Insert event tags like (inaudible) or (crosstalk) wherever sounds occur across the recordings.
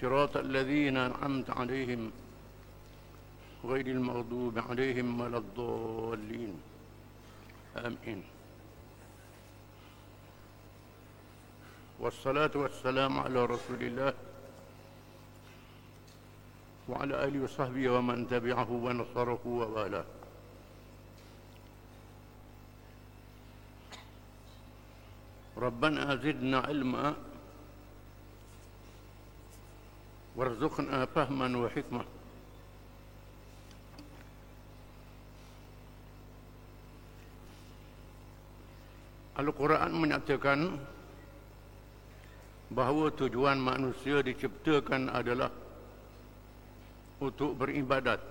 صراط الذين أنعمت عليهم غير المغضوب عليهم ولا الضالين. آمين. والصلاة والسلام على رسول الله وعلى آله وصحبه ومن تبعه ونصره ووالاه. ربنا زدنا علما وارزقنا فهما وحكمة Al-Quran menyatakan bahawa tujuan manusia diciptakan adalah untuk beribadat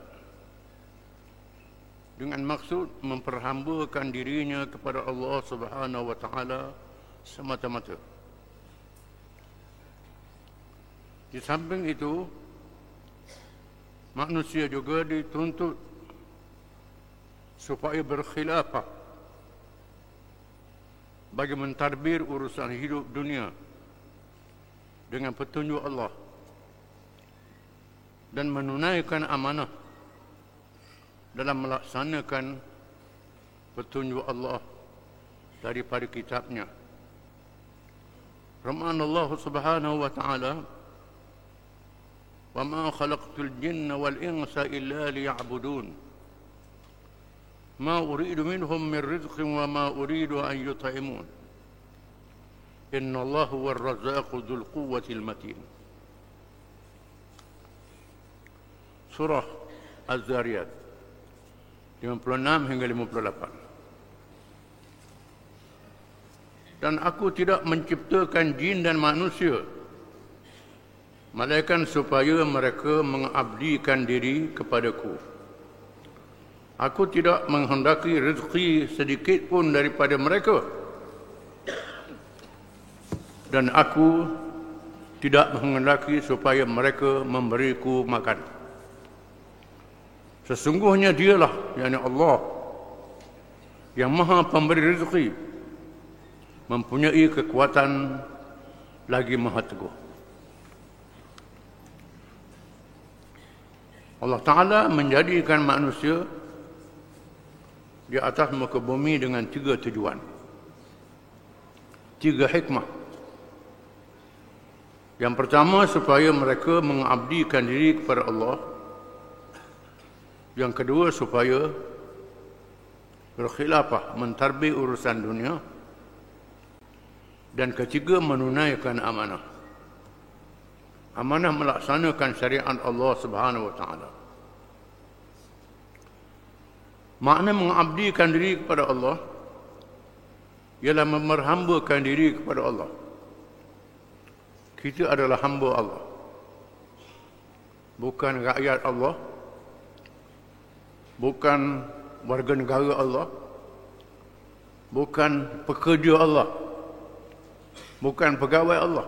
dengan maksud memperhambakan dirinya kepada Allah Subhanahu wa taala semata-mata. Di samping itu, manusia juga dituntut supaya berkhilafah bagi mentadbir urusan hidup dunia dengan petunjuk Allah dan menunaikan amanah dalam melaksanakan petunjuk Allah daripada kitabnya. Rahman Allah subhanahu wa ta'ala وما خلقت الجن والإنس إلا ليعبدون. ما أريد منهم من رزق وما أريد أن يطعمون. إن الله هو الرزاق ذو القوة المتين. سورة الزاريات 56 hingga 58 dan aku tidak menciptakan jin dan manusia Malaikat supaya mereka mengabdikan diri kepadaku. Aku tidak menghendaki rezeki sedikit pun daripada mereka. Dan aku tidak menghendaki supaya mereka memberiku makan. Sesungguhnya dialah, yakni Allah, yang maha pemberi rezeki, mempunyai kekuatan lagi maha teguh. Allah Ta'ala menjadikan manusia di atas muka bumi dengan tiga tujuan. Tiga hikmah. Yang pertama supaya mereka mengabdikan diri kepada Allah. Yang kedua supaya berkhilafah mentarbih urusan dunia. Dan ketiga menunaikan amanah amanah melaksanakan syariat Allah Subhanahu wa taala. Makna mengabdikan diri kepada Allah ialah memerhambakan diri kepada Allah. Kita adalah hamba Allah. Bukan rakyat Allah. Bukan warga negara Allah. Bukan pekerja Allah. Bukan pegawai Allah.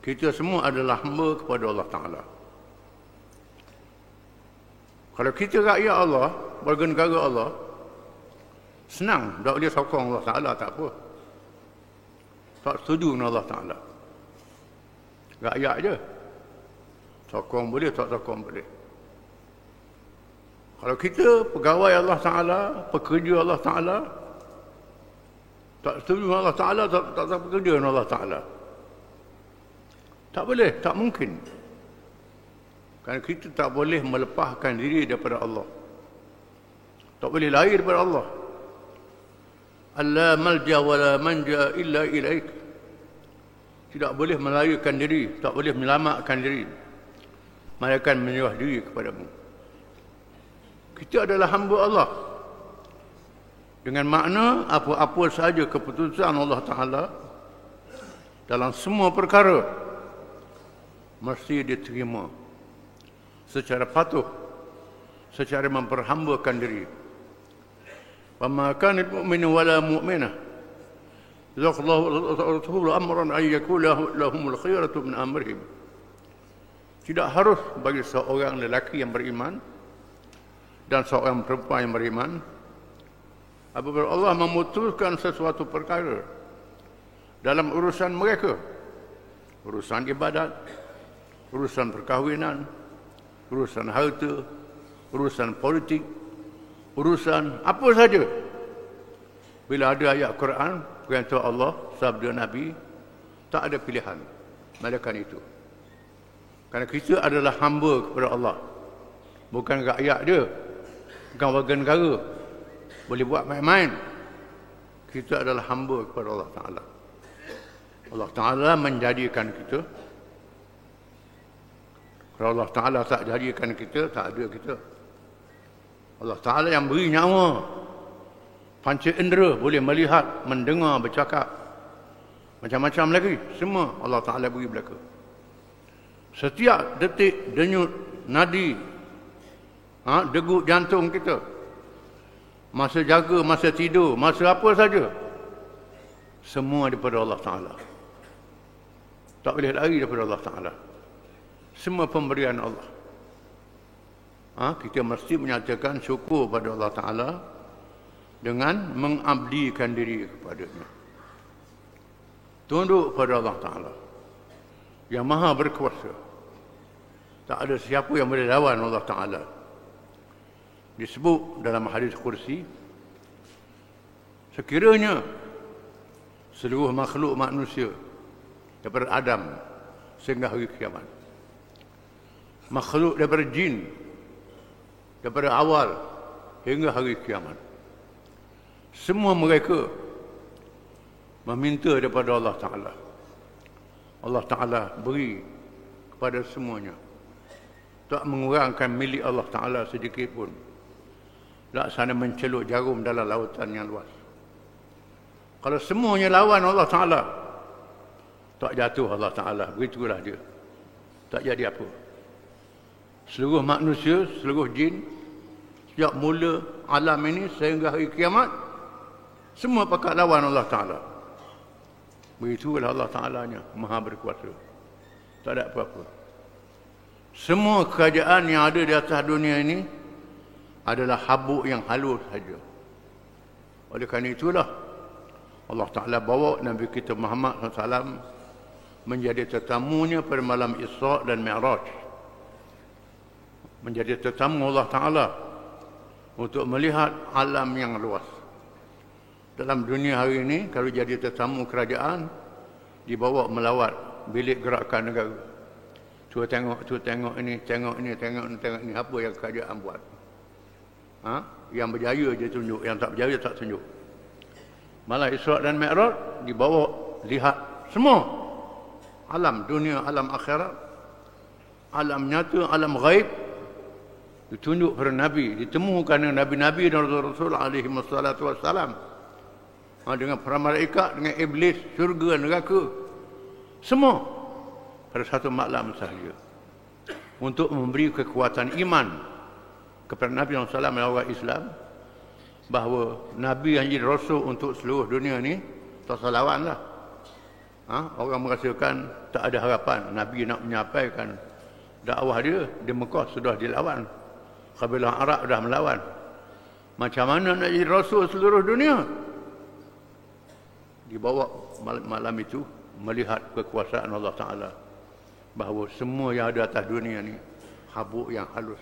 Kita semua adalah hamba kepada Allah Ta'ala. Kalau kita rakyat Allah, warga negara Allah, senang. Tak boleh sokong Allah Ta'ala, tak apa. Tak setuju dengan Allah Ta'ala. Rakyat je. Sokong boleh, tak sokong boleh. Kalau kita pegawai Allah Ta'ala, pekerja Allah Ta'ala, tak setuju dengan Allah Ta'ala, tak, tak, tak pekerja dengan Allah Ta'ala. Tak boleh, tak mungkin. Kerana kita tak boleh melepaskan diri daripada Allah. Tak boleh lahir daripada Allah. Allah malja wa la manja illa ilaik. Tidak boleh melahirkan diri, tak boleh menyelamatkan diri. Mereka menyerah diri kepadamu. Kita adalah hamba Allah. Dengan makna apa-apa sahaja keputusan Allah Ta'ala dalam semua perkara mesti diterima secara patuh secara memperhambakan diri. Pemakan mukmin wala mukminah Zakallahu Rasul amran ay lahumul khiyaratu min amrihim. Tidak harus bagi seorang lelaki yang beriman dan seorang perempuan yang beriman apabila Allah memutuskan sesuatu perkara dalam urusan mereka urusan ibadat urusan perkahwinan urusan harta urusan politik urusan apa saja. Bila ada ayat Quran, perintah Allah, sabda Nabi, tak ada pilihan. Melainkan itu. Kerana kita adalah hamba kepada Allah. Bukan rakyat dia. Bukan warga negara. Boleh buat main-main. Kita adalah hamba kepada Allah Ta'ala. Allah Ta'ala menjadikan kita. Kalau Allah Ta'ala tak jadikan kita, tak ada kita. Allah Ta'ala yang beri nyawa. Panca indera boleh melihat, mendengar, bercakap. Macam-macam lagi. Semua Allah Ta'ala beri belaka. Setiap detik denyut nadi ha, degup jantung kita. Masa jaga, masa tidur masa apa saja. Semua daripada Allah Ta'ala. Tak boleh lari daripada Allah Ta'ala semua pemberian Allah ha, kita mesti menyatakan syukur pada Allah Ta'ala dengan mengabdikan diri kepadanya. Tunduk pada Allah Ta'ala yang maha berkuasa. Tak ada siapa yang boleh lawan Allah Ta'ala. Disebut dalam hadis kursi, sekiranya seluruh makhluk manusia daripada Adam sehingga hari kiamat. Makhluk daripada jin daripada awal hingga hari kiamat. Semua mereka meminta daripada Allah Ta'ala. Allah Ta'ala beri kepada semuanya. Tak mengurangkan milik Allah Ta'ala sedikit pun. Laksana menceluk jarum dalam lautan yang luas. Kalau semuanya lawan Allah Ta'ala, tak jatuh Allah Ta'ala. Begitulah dia. Tak jadi apa seluruh manusia, seluruh jin, sejak mula alam ini sehingga hari kiamat, semua pakat lawan Allah Ta'ala. Begitulah Allah Ta'alanya, maha berkuasa. Tak ada apa-apa. Semua kerajaan yang ada di atas dunia ini adalah habuk yang halus saja. Oleh kerana itulah Allah Ta'ala bawa Nabi kita Muhammad SAW menjadi tetamunya pada malam Isra' dan Mi'raj menjadi tetamu Allah Ta'ala untuk melihat alam yang luas. Dalam dunia hari ini, kalau jadi tetamu kerajaan, dibawa melawat bilik gerakan negara. Cuba tengok, cuba tengok ini, tengok ini, tengok ini, tengok ini. Apa yang kerajaan buat? Ha? Yang berjaya dia tunjuk, yang tak berjaya tak tunjuk. Malah Isra' dan Mi'raj dibawa lihat semua alam dunia, alam akhirat, alam nyata, alam gaib, ditunjuk pada Nabi, ditemukan dengan Nabi-Nabi dan Rasul-Rasul alaihi wassalatu wassalam. Ha, dengan para malaikat, dengan iblis, syurga, neraka. Semua pada satu malam sahaja. Untuk memberi kekuatan iman kepada Nabi SAW dan orang Islam. Bahawa Nabi yang jadi Rasul untuk seluruh dunia ni, tak salah lawan lah. Ha, orang merasakan tak ada harapan. Nabi nak menyampaikan dakwah dia di Mekah sudah dilawan kabilah Arab dah melawan. Macam mana nak jadi rasul seluruh dunia? Dibawa malam, itu melihat kekuasaan Allah Ta'ala. Bahawa semua yang ada atas dunia ni habuk yang halus.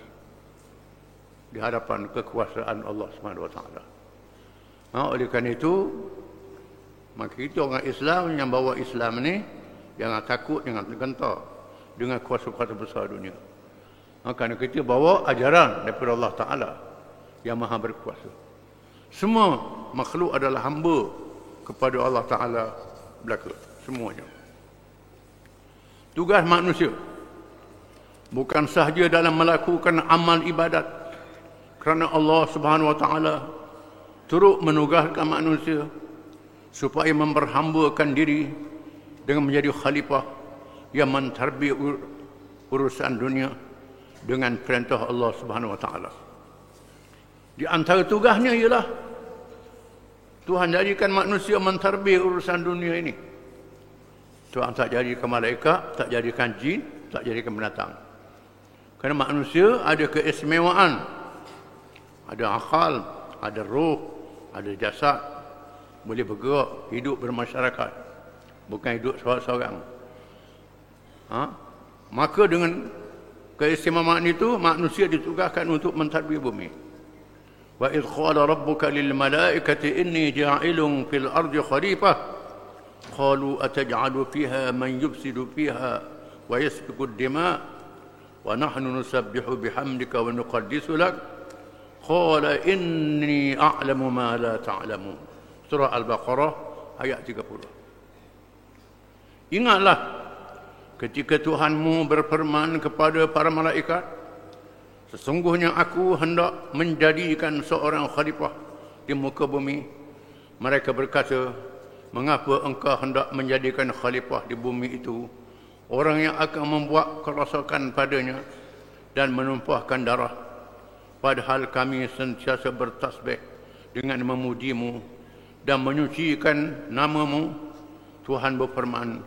Di hadapan kekuasaan Allah SWT. Ha, oleh kerana itu, maka kita orang Islam yang bawa Islam ni, jangan takut, jangan gentar dengan kuasa-kuasa besar dunia. Ha, kerana kita bawa ajaran daripada Allah Ta'ala yang maha berkuasa. Semua makhluk adalah hamba kepada Allah Ta'ala belaka. Semuanya. Tugas manusia bukan sahaja dalam melakukan amal ibadat kerana Allah Subhanahu Wa Ta'ala turut menugaskan manusia supaya memperhambakan diri dengan menjadi khalifah yang mentarbi urusan dunia dengan perintah Allah Subhanahu Wa Taala. Di antara tugasnya ialah Tuhan jadikan manusia mentarbih urusan dunia ini. Tuhan tak jadikan malaikat, tak jadikan jin, tak jadikan binatang. Kerana manusia ada keistimewaan. Ada akal, ada roh, ada jasad. Boleh bergerak, hidup bermasyarakat. Bukan hidup seorang-seorang. Ha? Maka dengan keistimewaan itu, manusia ditugaskan untuk mentarbih bumi. Wa idh qala rabbuka lil malaikati inni ja'ilun fil ardi khalifah قالوا أتجعل فيها من يفسد فيها ويسفك الدماء ونحن نسبح بحمدك ونقدس لك قال إني أعلم ما لا تعلمون Surah Al-Baqarah ayat 30 Ingatlah ketika Tuhanmu berfirman kepada para malaikat Sesungguhnya aku hendak menjadikan seorang khalifah di muka bumi. Mereka berkata Mengapa engkau hendak menjadikan khalifah di bumi itu? Orang yang akan membuat kerosakan padanya dan menumpahkan darah. Padahal kami sentiasa bertasbih dengan memujimu dan menyucikan namamu. Tuhan berfirman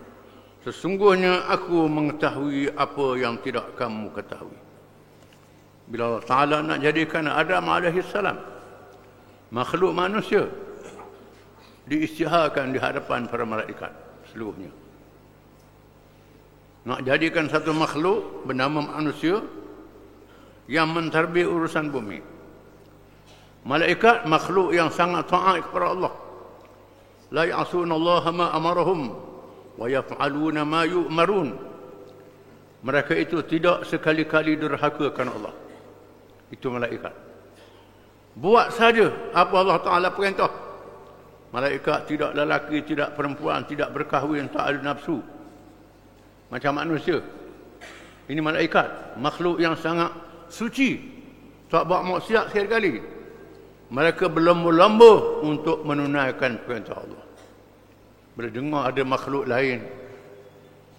sesungguhnya aku mengetahui apa yang tidak kamu ketahui bila Allah Ta'ala nak jadikan Adam salam makhluk manusia diisytiharkan di hadapan para malaikat seluruhnya. Nak jadikan satu makhluk bernama manusia yang mentarbih urusan bumi. Malaikat makhluk yang sangat taat kepada Allah. La ya'suna Allah ma amarahum wa yaf'aluna ma yu'marun. Mereka itu tidak sekali-kali durhaka kerana Allah. Itu malaikat. Buat saja apa Allah Taala perintah. Malaikat tidak lelaki, tidak perempuan, tidak berkahwin, tak ada nafsu. Macam manusia. Ini malaikat. Makhluk yang sangat suci. Tak buat maksiat sekali-kali. Mereka berlomba-lomba untuk menunaikan perintah Allah. Bila dengar ada makhluk lain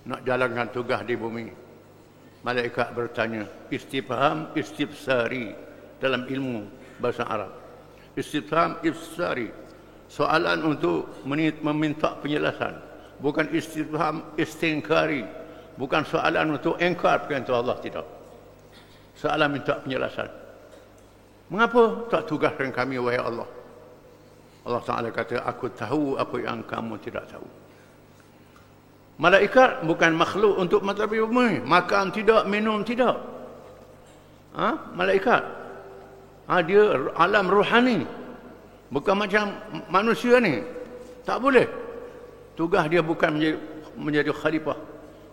nak jalankan tugas di bumi. Malaikat bertanya. Istifham, istifsari dalam ilmu bahasa Arab. Istifham, istifsari soalan untuk meminta penjelasan bukan istifham istinkari bukan soalan untuk engkar perintah Allah tidak soalan minta penjelasan mengapa tak tugaskan kami wahai Allah Allah Taala kata aku tahu apa yang kamu tidak tahu malaikat bukan makhluk untuk matlabi bumi makan tidak minum tidak ha? malaikat ha, dia alam rohani Bukan macam manusia ni. Tak boleh. Tugas dia bukan menjadi, menjadi khalifah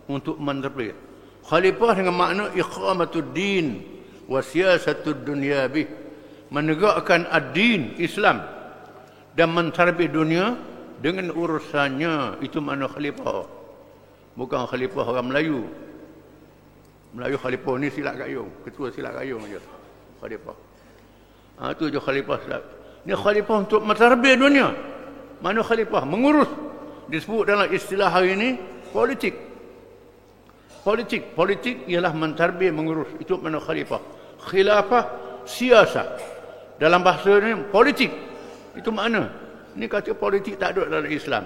untuk menteri. Khalifah dengan makna iqamatud din wa siyasatud dunya bih. Menegakkan ad-din Islam dan mentarbih dunia dengan urusannya itu makna khalifah. Bukan khalifah orang Melayu. Melayu khalifah ni silat kayung, ketua silat kayung aja. Khalifah. Ha tu je khalifah silat. Ini khalifah untuk mentarbih dunia. Mana khalifah? Mengurus. Disebut dalam istilah hari ini, politik. Politik. Politik ialah mentarbih, mengurus. Itu mana khalifah. Khilafah, siasat. Dalam bahasa ini, politik. Itu mana? Ini kata politik tak ada dalam Islam.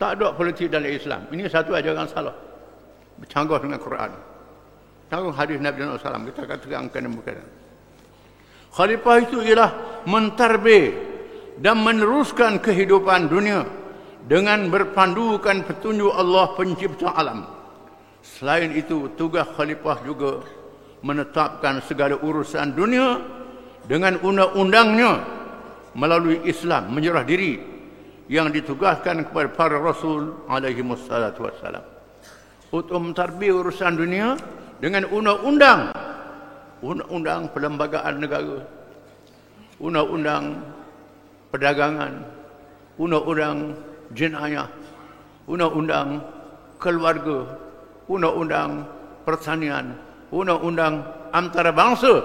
Tak ada politik dalam Islam. Ini satu ajaran salah. Bercanggah dengan Quran. Tanggung hadis Nabi SAW. Kita katakan kena-kena. Khalifah itu ialah mentarbih dan meneruskan kehidupan dunia dengan berpandukan petunjuk Allah pencipta alam. Selain itu, tugas khalifah juga menetapkan segala urusan dunia dengan undang-undangnya melalui Islam menyerah diri yang ditugaskan kepada para rasul alaihi wassalam. Untuk mentarbih urusan dunia dengan undang-undang. Undang-undang perlembagaan negara, undang-undang perdagangan, undang-undang jenayah, undang-undang keluarga, undang-undang pertanian, undang-undang antarabangsa,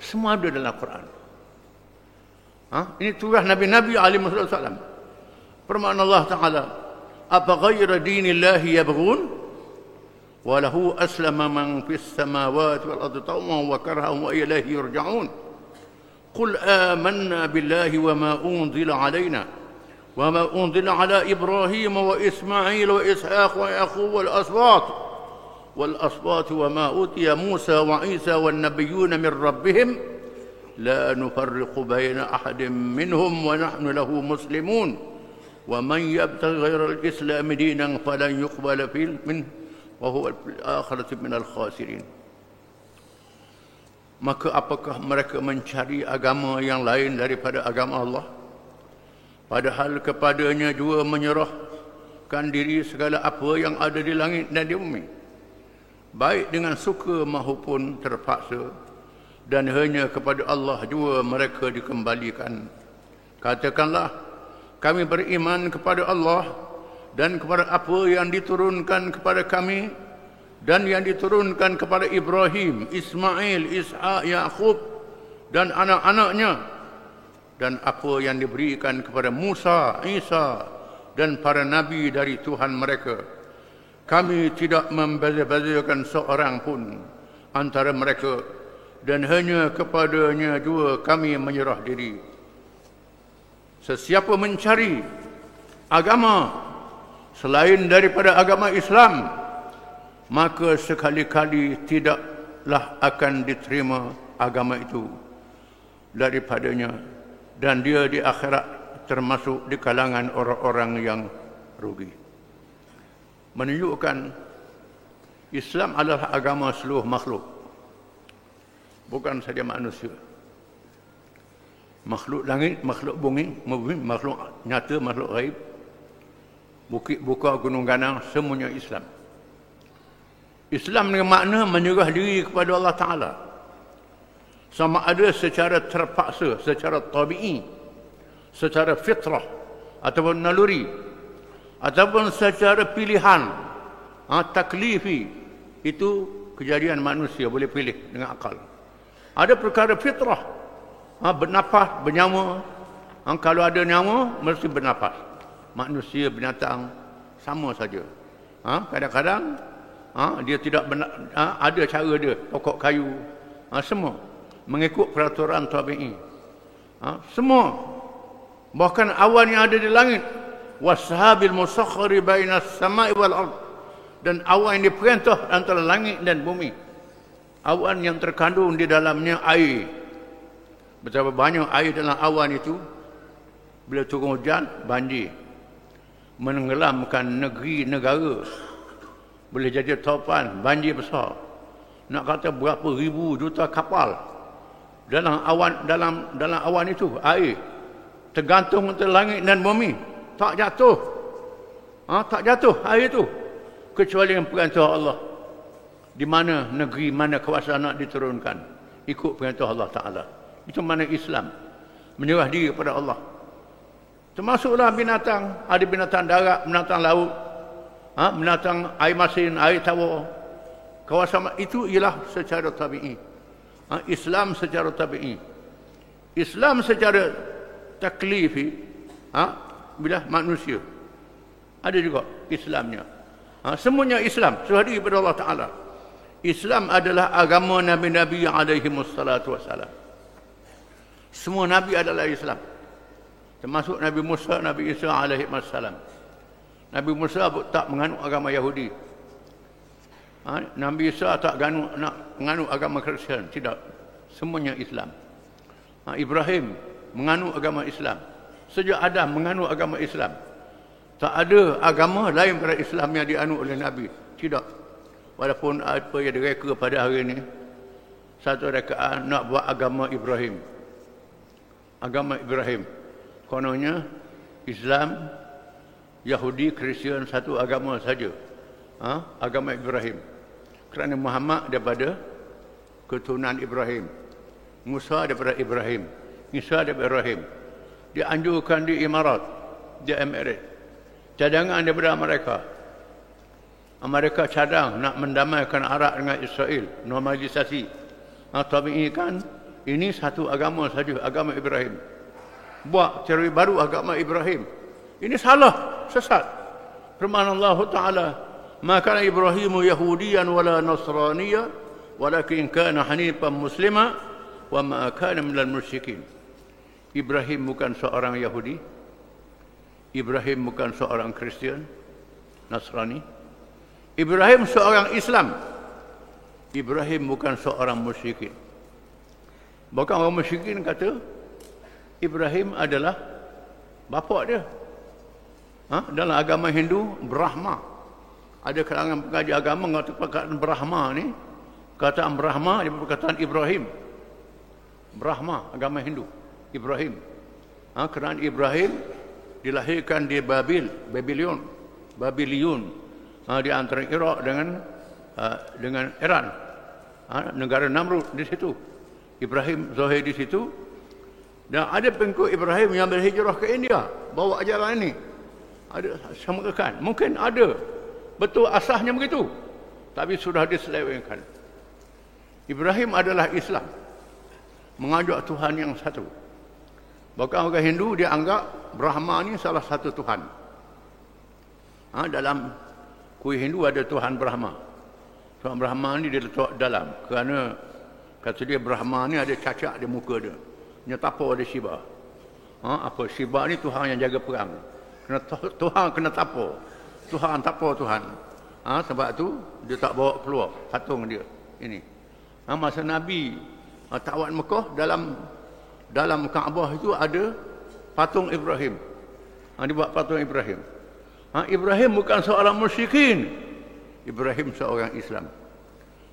semua ada dalam Quran. Ha? Ini tugas Nabi-Nabi alaihi wasallam. Firman Allah Taala, "Apa ghayra dinillahi yabghun وله أسلم من في السماوات والأرض طوعا وكرها وإليه يرجعون قل آمنا بالله وما أنزل علينا وما أنزل على إبراهيم وإسماعيل وإسحاق ويعقوب والأسباط والأسباط وما أوتي موسى وعيسى والنبيون من ربهم لا نفرق بين أحد منهم ونحن له مسلمون ومن يبتغي غير الإسلام دينا فلن يقبل فيه منه وهو في الآخرة من الخاسرين maka apakah mereka mencari agama yang lain daripada agama Allah padahal kepadanya juga menyerahkan diri segala apa yang ada di langit dan di bumi baik dengan suka maupun terpaksa dan hanya kepada Allah juga mereka dikembalikan katakanlah kami beriman kepada Allah dan kepada apa yang diturunkan kepada kami dan yang diturunkan kepada Ibrahim, Ismail, Ishak, Yaqub dan anak-anaknya dan apa yang diberikan kepada Musa, Isa dan para nabi dari Tuhan mereka. Kami tidak membeza-bezakan seorang pun antara mereka dan hanya kepadanya juga kami menyerah diri. Sesiapa mencari agama selain daripada agama Islam maka sekali-kali tidaklah akan diterima agama itu daripadanya. Dan dia di akhirat termasuk di kalangan orang-orang yang rugi. Menunjukkan Islam adalah agama seluruh makhluk bukan saja manusia makhluk langit makhluk bumi makhluk nyata makhluk gaib Bukit Buka Gunung Ganang semuanya Islam. Islam dengan makna menyerah diri kepada Allah Ta'ala. Sama ada secara terpaksa, secara tabi'i, secara fitrah, ataupun naluri, ataupun secara pilihan, ha, taklifi, itu kejadian manusia boleh pilih dengan akal. Ada perkara fitrah, ha, bernafas, bernyawa, ha, kalau ada nyawa, mesti bernafas manusia binatang sama saja. Ha? Kadang-kadang ha? dia tidak benar, ha? ada cara dia pokok kayu ha? semua mengikut peraturan tabi'i. Ha? Semua bahkan awan yang ada di langit washabil musakhkhari bainas sama'i wal ard dan awan yang diperintah antara langit dan bumi. Awan yang terkandung di dalamnya air. Betapa banyak air dalam awan itu bila turun hujan banjir. Menenggelamkan negeri negara. Boleh jadi topan banjir besar. Nak kata berapa ribu juta kapal dalam awan dalam dalam awan itu air. Tergantung antara langit dan bumi. Tak jatuh. Ha, tak jatuh air itu. Kecuali yang perintah Allah di mana negeri mana kawasan nak diturunkan ikut perintah Allah Ta'ala itu mana Islam menyerah diri kepada Allah Termasuklah binatang, ada binatang darat, binatang laut, ha? binatang air masin, air tawar. Kawasan itu ialah secara tabi'i. Ha? Islam secara tabi'i. Islam secara taklifi, ha? bila manusia. Ada juga Islamnya. Ha? Semuanya Islam, sehari kepada Allah Ta'ala. Islam adalah agama Nabi-Nabi yang alaihi wassalatu wassalam. Semua Nabi adalah Islam termasuk Nabi Musa, Nabi Isa alaihi wassalam. Nabi Musa tak menganut agama Yahudi. Ha? Nabi Isa tak ganu, nak menganut agama Kristian, tidak. Semuanya Islam. Ha? Ibrahim menganut agama Islam. Sejak Adam menganut agama Islam. Tak ada agama lain pada Islam yang dianut oleh Nabi. Tidak. Walaupun apa yang direka pada hari ini, satu rekaan nak buat agama Ibrahim. Agama Ibrahim. Kononnya Islam, Yahudi, Kristian satu agama saja. Ha? Agama Ibrahim. Kerana Muhammad daripada keturunan Ibrahim. Musa daripada Ibrahim. Isa daripada Ibrahim. Dianjurkan di Imarat. Di Emirat. Cadangan daripada mereka. Amerika cadang nak mendamaikan Arab dengan Israel. Normalisasi. Ha, tapi ini kan, ini satu agama saja. Agama Ibrahim buat teori baru agama Ibrahim. Ini salah, sesat. Firman Allah Taala, ma kana Ibrahim Yahudiyan wala Nasraniya walakin kana hanifan muslima wa ma kana minal musyrikin. Ibrahim bukan seorang Yahudi. Ibrahim bukan seorang Kristian, Nasrani. Ibrahim seorang Islam. Ibrahim bukan seorang musyrikin. Bahkan orang musyrikin kata Ibrahim adalah bapa dia. Ha? Dalam agama Hindu, Brahma. Ada kalangan pengaji agama mengatakan perkataan Brahma ni, kataan Brahma dia perkataan Ibrahim. Brahma, agama Hindu. Ibrahim. Ha? Kerana Ibrahim dilahirkan di Babil, Babylon, Babylon, ha? di antara Iraq dengan uh, dengan Iran. Ha? Negara Namrud di situ. Ibrahim Zohir di situ. Dan ada pengikut Ibrahim yang berhijrah ke India, bawa ajaran ini ada samakan mungkin ada betul asasnya begitu tapi sudah diselewengkan Ibrahim adalah Islam mengajak Tuhan yang satu bahkan orang Hindu dia anggap Brahma ni salah satu Tuhan ha, dalam kuih Hindu ada Tuhan Brahma Tuhan Brahma ni dia letak dalam kerana kata dia Brahma ni ada cacat di muka dia nyetapo ada Shiva ha, apa Shiva ni Tuhan yang jaga perang kena Tuhan kena tapo. Tuhan tapo Tuhan. Ha, sebab tu dia tak bawa keluar patung dia. Ini. Ha, masa Nabi ha, tawat Mekah dalam dalam Kaabah itu ada patung Ibrahim. Ha, dia buat patung Ibrahim. Ha, Ibrahim bukan seorang musyrikin. Ibrahim seorang Islam.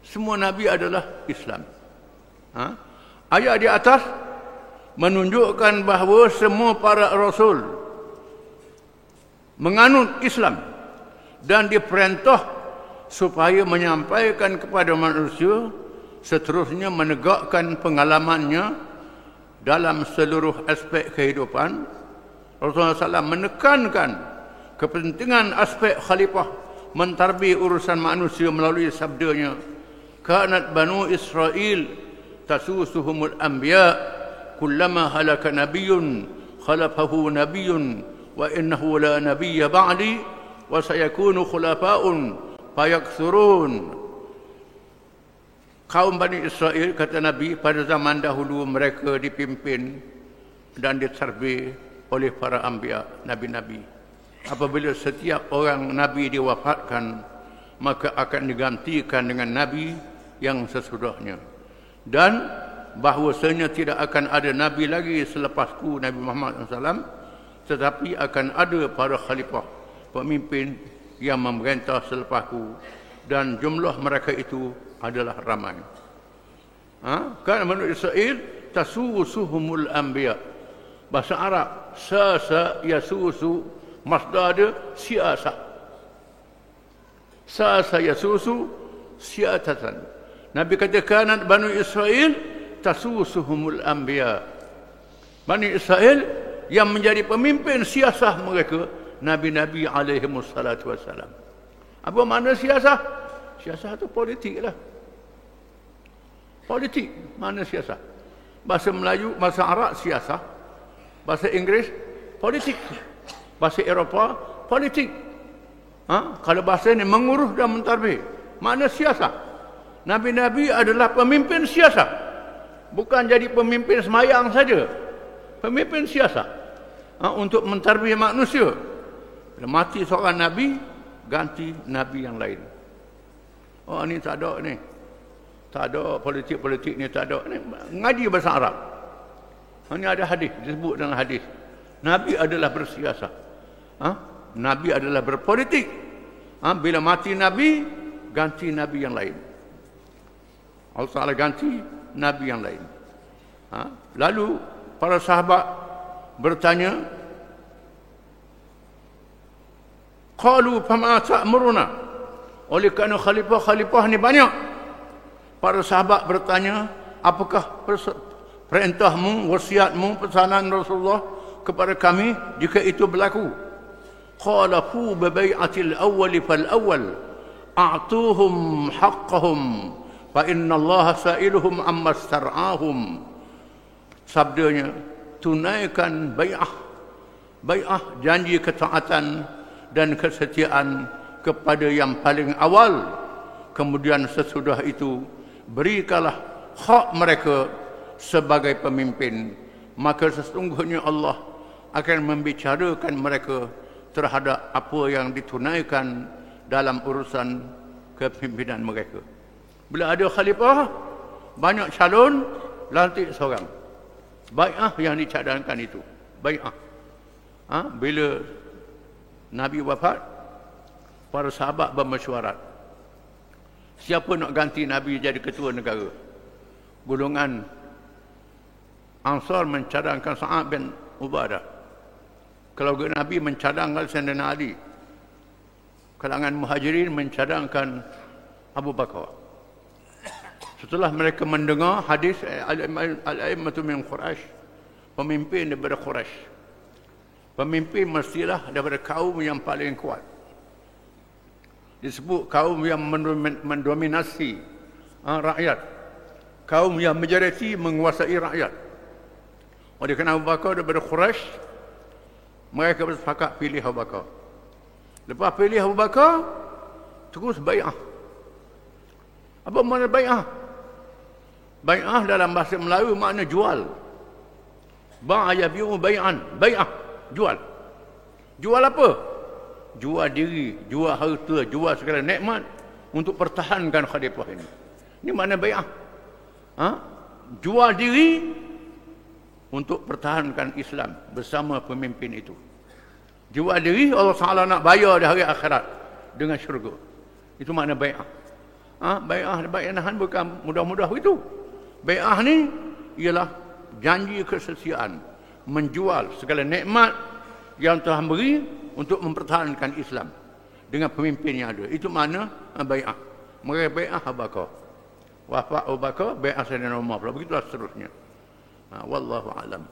Semua Nabi adalah Islam. Ha? Ayat di atas menunjukkan bahawa semua para Rasul menganut Islam dan diperintah supaya menyampaikan kepada manusia seterusnya menegakkan pengalamannya dalam seluruh aspek kehidupan Rasulullah SAW menekankan kepentingan aspek khalifah mentarbi urusan manusia melalui sabdanya. Kanat banu Israel tasusuhumul anbiya kullama halaka nabiyyun khalafahu nabiyyun wa innahu la nabiyya ba'di wa sayakunu khulafa'un fayakthurun kaum Bani Israel kata Nabi pada zaman dahulu mereka dipimpin dan diterbi oleh para anbiya nabi-nabi apabila setiap orang nabi diwafatkan maka akan digantikan dengan nabi yang sesudahnya dan bahwasanya tidak akan ada nabi lagi selepasku Nabi Muhammad SAW tetapi akan ada para khalifah pemimpin yang memerintah selepasku dan jumlah mereka itu adalah ramai. Ha? Kan menurut Israel tasusuhumul anbiya. Bahasa Arab sasa yasusu masdar dia siasa. Sasa yasusu siatatan. Nabi katakan Bani Israel tasusuhumul anbiya. Bani Israel yang menjadi pemimpin siasah mereka nabi-nabi alaihi wassalatu wassalam. Apa makna siasah? Siasah itu politik lah. Politik mana siasah? Bahasa Melayu, bahasa Arab siasah. Bahasa Inggeris politik. Bahasa Eropah politik. Ha? Kalau bahasa ini mengurus dan mentarbih. Mana siasah? Nabi-nabi adalah pemimpin siasah. Bukan jadi pemimpin semayang saja pemimpin siasat ha, untuk mentarbiyah manusia. Bila mati seorang nabi, ganti nabi yang lain. Oh ini tak ada ni. Tak ada politik-politik ni tak ada. Ni ngaji bahasa Arab. Ini ha, ada hadis disebut dengan hadis. Nabi adalah bersiasat. Ha? Nabi adalah berpolitik. Ha? Bila mati Nabi, ganti Nabi yang lain. Allah Ta'ala ganti Nabi yang lain. Ha? Lalu para sahabat bertanya qalu fama ta'muruna oleh kerana khalifah-khalifah ni banyak para sahabat bertanya apakah perintahmu wasiatmu pesanan Rasulullah kepada kami jika itu berlaku bai'atil awwal fal awwal a'tuhum haqqahum fa inna Allah sa'iluhum amma star'ahum sabdanya tunaikan bai'ah. Bai'ah janji ketaatan dan kesetiaan kepada yang paling awal. Kemudian sesudah itu berikanlah hak mereka sebagai pemimpin. Maka sesungguhnya Allah akan membicarakan mereka terhadap apa yang ditunaikan dalam urusan kepimpinan mereka. Bila ada khalifah banyak calon lantik seorang. Bai'ah yang dicadangkan itu. Bai'ah. Ha? bila Nabi wafat para sahabat bermesyuarat. Siapa nak ganti Nabi jadi ketua negara? Golongan Ansar mencadangkan Sa'ad bin Ubadah kalau Nabi mencadangkan Sayyidina Ali kalangan muhajirin mencadangkan Abu Bakar setelah mereka mendengar hadis Al-A'immatu min Quraisy pemimpin daripada Quraisy Pemimpin mestilah daripada kaum yang paling kuat. Disebut kaum yang mendominasi ha, rakyat. Kaum yang majoriti menguasai rakyat. Oleh kerana Abu Bakar daripada Quraisy, mereka bersepakat pilih Abu Bakar. Lepas pilih Abu Bakar, terus bay'ah. Apa makna bay'ah? Bay'ah dalam bahasa Melayu makna jual. Ba'aya bi'u bay'an. Bay'ah jual. Jual apa? Jual diri, jual harta, jual segala nikmat untuk pertahankan khalifah ini. Ini mana bayah? Ha? Jual diri untuk pertahankan Islam bersama pemimpin itu. Jual diri Allah Taala nak bayar di hari akhirat dengan syurga. Itu makna bayah. Ha? Bayah bayanahan bukan mudah-mudah itu. Bayah ni ialah janji kesesiaan menjual segala nikmat yang telah beri untuk mempertahankan Islam dengan pemimpin yang ada. Itu mana bai'ah. Mereka bai'ah Abu Bakar. Wafat Abu Bakar, bai'ah Sayyidina Umar. Begitulah seterusnya. والله أعلم.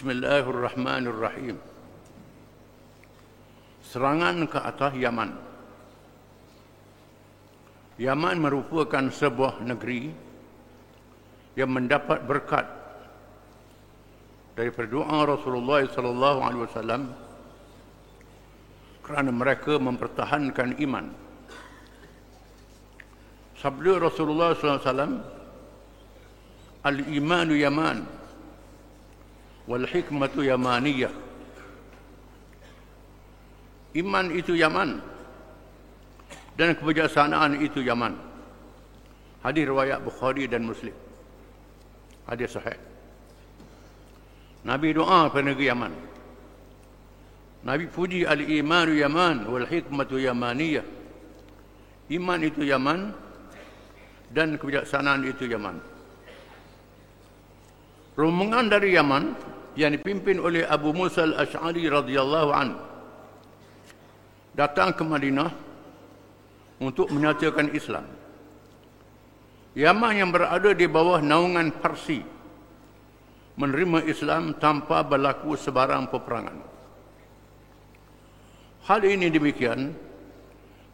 Ha, wallahu alam. Bismillahirrahmanirrahim. Serangan ke atas Yaman. Yaman merupakan sebuah negeri yang mendapat berkat daripada doa Rasulullah sallallahu alaihi wasallam kerana mereka mempertahankan iman. Sabda Rasulullah sallallahu alaihi wasallam Al-imanu yaman wal hikmatu yamaniyah. Iman itu yaman. Dan kebijaksanaan itu yaman. Hadis riwayat bukhari dan muslim. Hadis sahih. Nabi doa pada negeri yaman. Nabi puji al imanu yaman wal hikmatu yamaniyah. Iman itu yaman dan kebijaksanaan itu yaman. Rombongan dari yaman yang dipimpin oleh Abu Musa al-Ash'ari radhiyallahu an datang ke Madinah untuk menyatakan Islam. Yaman yang berada di bawah naungan Parsi menerima Islam tanpa berlaku sebarang peperangan. Hal ini demikian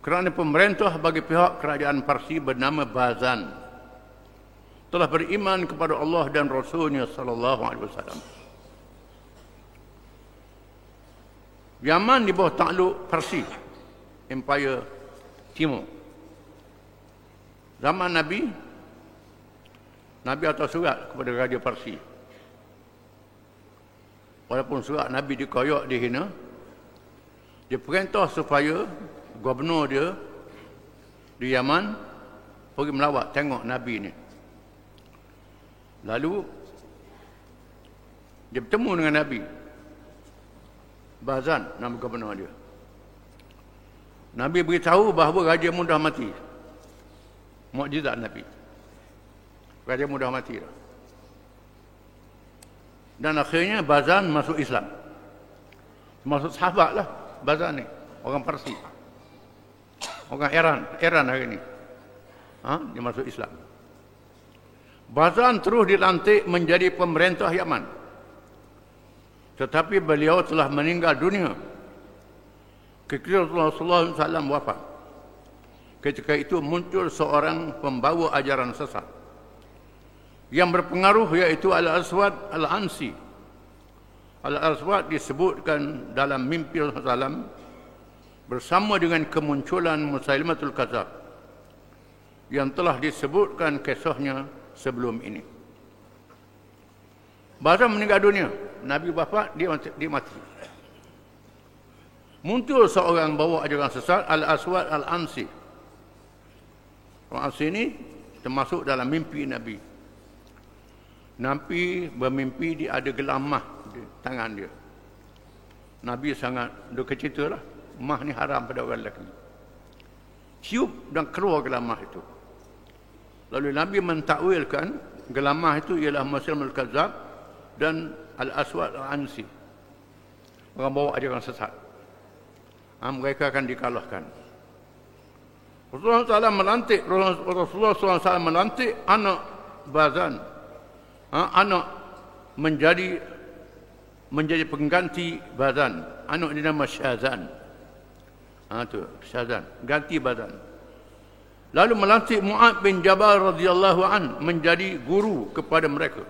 kerana pemerintah bagi pihak kerajaan Parsi bernama Bazan telah beriman kepada Allah dan Rasulnya sallallahu alaihi wasallam. Yaman di bawah takluk Parsi Empire Timur. Zaman Nabi Nabi atas surat kepada Raja Parsi Walaupun surat Nabi dikoyok dihina Dia perintah supaya Gubernur dia Di Yaman Pergi melawat tengok Nabi ni. Lalu Dia bertemu dengan Nabi Bazan nama gubernur dia. Nabi beritahu bahawa raja mudah mati. Mukjizat Nabi. Raja mudah mati dah. Dan akhirnya Bazan masuk Islam. Masuk sahabat lah Bazan ni. Orang Parsi. Orang Iran. Iran hari ni. Ha? Dia masuk Islam. Bazan terus dilantik menjadi pemerintah Yaman. Tetapi beliau telah meninggal dunia. Ketika Rasulullah SAW wafat. Ketika itu muncul seorang pembawa ajaran sesat yang berpengaruh iaitu Al-Aswad Al-Ansi. Al-Aswad disebutkan dalam mimpi Rasulullah bersama dengan kemunculan Musailimatul Kazab yang telah disebutkan kisahnya sebelum ini. Bahasa meninggal dunia, Nabi bapa dia mati, dia mati. Muncul seorang bawa ajaran sesat Al-Aswad Al-Ansi. Al-Ansi ini termasuk dalam mimpi Nabi. Nabi bermimpi dia ada gelamah di tangan dia. Nabi sangat dia cerita lah. Mah ni haram pada orang lelaki. Ciup dan keluar gelamah itu. Lalu Nabi mentakwilkan gelamah itu ialah Muslim al-Kazab dan Al-Aswad al-Ansi. Orang bawa ajaran sesat. Ha, mereka akan dikalahkan. Rasulullah SAW melantik Rasulullah SAW melantik anak Bazan ha, anak menjadi menjadi pengganti badan anak dia nama Syazan ha, tu Syazan ganti badan lalu melantik Mu'ad bin Jabal radhiyallahu an menjadi guru kepada mereka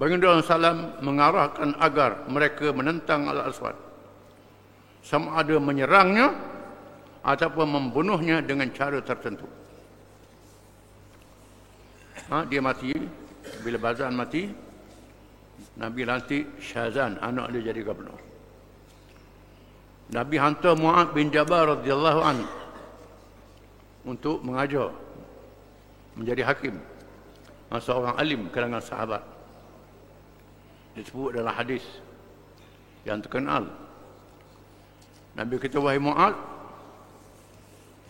Baginda Salam mengarahkan agar mereka menentang Al-Aswad. Sama ada menyerangnya ataupun membunuhnya dengan cara tertentu. Ha, dia mati. Bila Bazan mati Nabi lantik Syazan anak dia jadi gubernur. Nabi hantar Mu'ad bin Jabal radhiyallahu an untuk mengajar menjadi hakim. Seorang alim kalangan sahabat disebut dalam hadis yang terkenal. Nabi kata wahai Mu'ad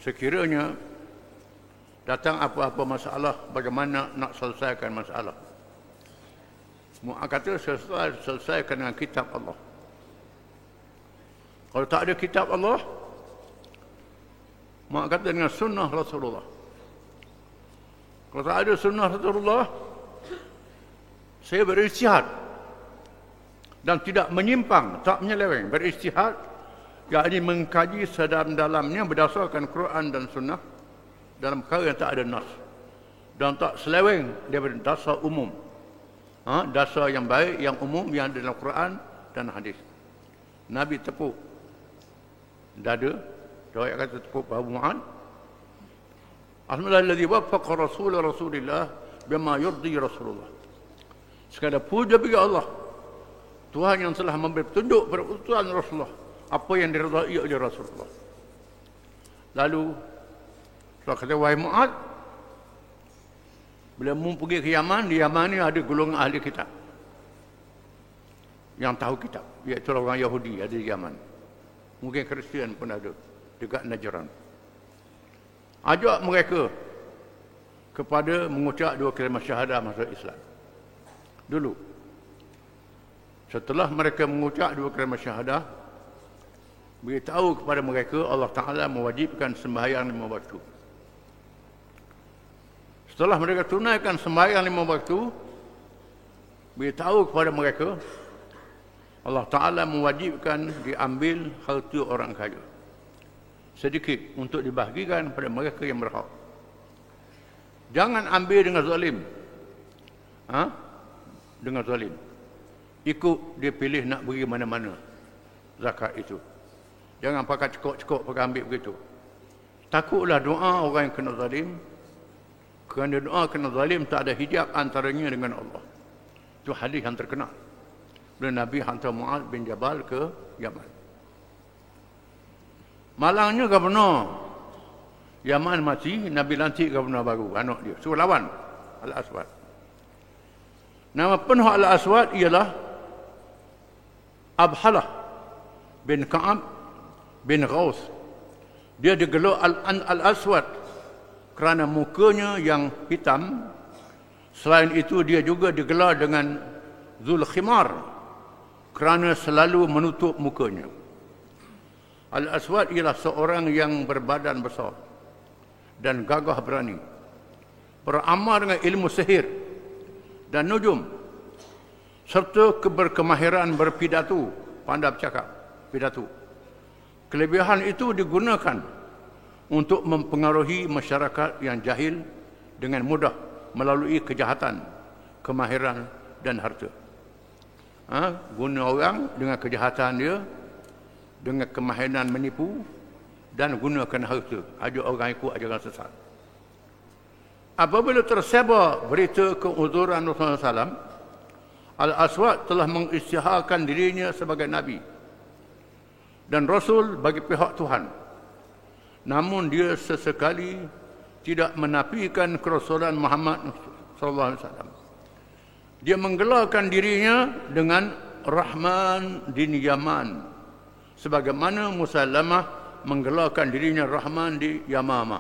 sekiranya datang apa-apa masalah bagaimana nak selesaikan masalah? Mu'ad kata selesai, selesaikan dengan kitab Allah. Kalau tak ada kitab Allah Mu'ad kata dengan sunnah Rasulullah. Kalau tak ada sunnah Rasulullah saya beristihad dan tidak menyimpang tak menyeleweng beristihad. Yakni mengkaji sedalam-dalamnya berdasarkan Quran dan sunnah dalam perkara yang tak ada nas dan tak seleweng daripada dasar umum. Ha? dasar yang baik yang umum yang ada dalam Quran dan hadis. Nabi tepuk dada doa kata tepuk bahu Mu'ad Alhamdulillah waffaqa Rasul Rasulullah bima yurdi Rasulullah. Sekadar puja bagi Allah Tuhan yang telah memberi petunjuk kepada utusan Rasulullah. Apa yang diridai oleh Rasulullah. Lalu So kata wahai Mu'ad Bila mu pergi ke Yaman Di Yaman ni ada golongan ahli kitab Yang tahu kitab Iaitu orang Yahudi ada di Yaman. Mungkin Kristian pun ada Dekat Najran. Ajak mereka Kepada mengucap dua kalimat syahadah masuk Islam. Dulu Setelah mereka mengucap dua kalimat syahadah Beritahu kepada mereka Allah Ta'ala mewajibkan sembahyang lima waktu Setelah mereka tunaikan sembahyang lima waktu, beritahu kepada mereka, Allah Ta'ala mewajibkan diambil harta orang kaya. Sedikit untuk dibahagikan kepada mereka yang berhak. Jangan ambil dengan zalim. Ha? Dengan zalim. Ikut dia pilih nak beri mana-mana zakat itu. Jangan pakai cekok-cekok pakai ambil begitu. Takutlah doa orang yang kena zalim kerana doa kena zalim tak ada hijab antaranya dengan Allah. Itu hadis yang terkenal. Bila Nabi hantar Mu'ad bin Jabal ke Yaman. Malangnya gubernur Yaman mati, Nabi lantik gubernur baru, anak dia. Suruh lawan Al-Aswad. Nama penuh Al-Aswad ialah Abhalah bin Ka'ab bin Ghaus. Dia digelar Al-Aswad kerana mukanya yang hitam. Selain itu dia juga digelar dengan Zul Khimar kerana selalu menutup mukanya. Al-Aswad ialah seorang yang berbadan besar dan gagah berani. Beramal dengan ilmu sihir dan nujum serta keberkemahiran berpidato, pandai bercakap, pidato. Kelebihan itu digunakan untuk mempengaruhi masyarakat yang jahil dengan mudah melalui kejahatan, kemahiran dan harta. Ha? Guna orang dengan kejahatan dia, dengan kemahiran menipu dan gunakan harta. Ada orang ikut ajaran sesat. Apabila tersebar berita keuzuran Rasulullah SAW, Al-Aswad telah mengisytiharkan dirinya sebagai Nabi dan Rasul bagi pihak Tuhan namun dia sesekali tidak menafikan kerasulan Muhammad sallallahu alaihi wasallam. Dia menggelarkan dirinya dengan Rahman di Yaman. Sebagaimana Musallamah menggelarkan dirinya Rahman di Yamama.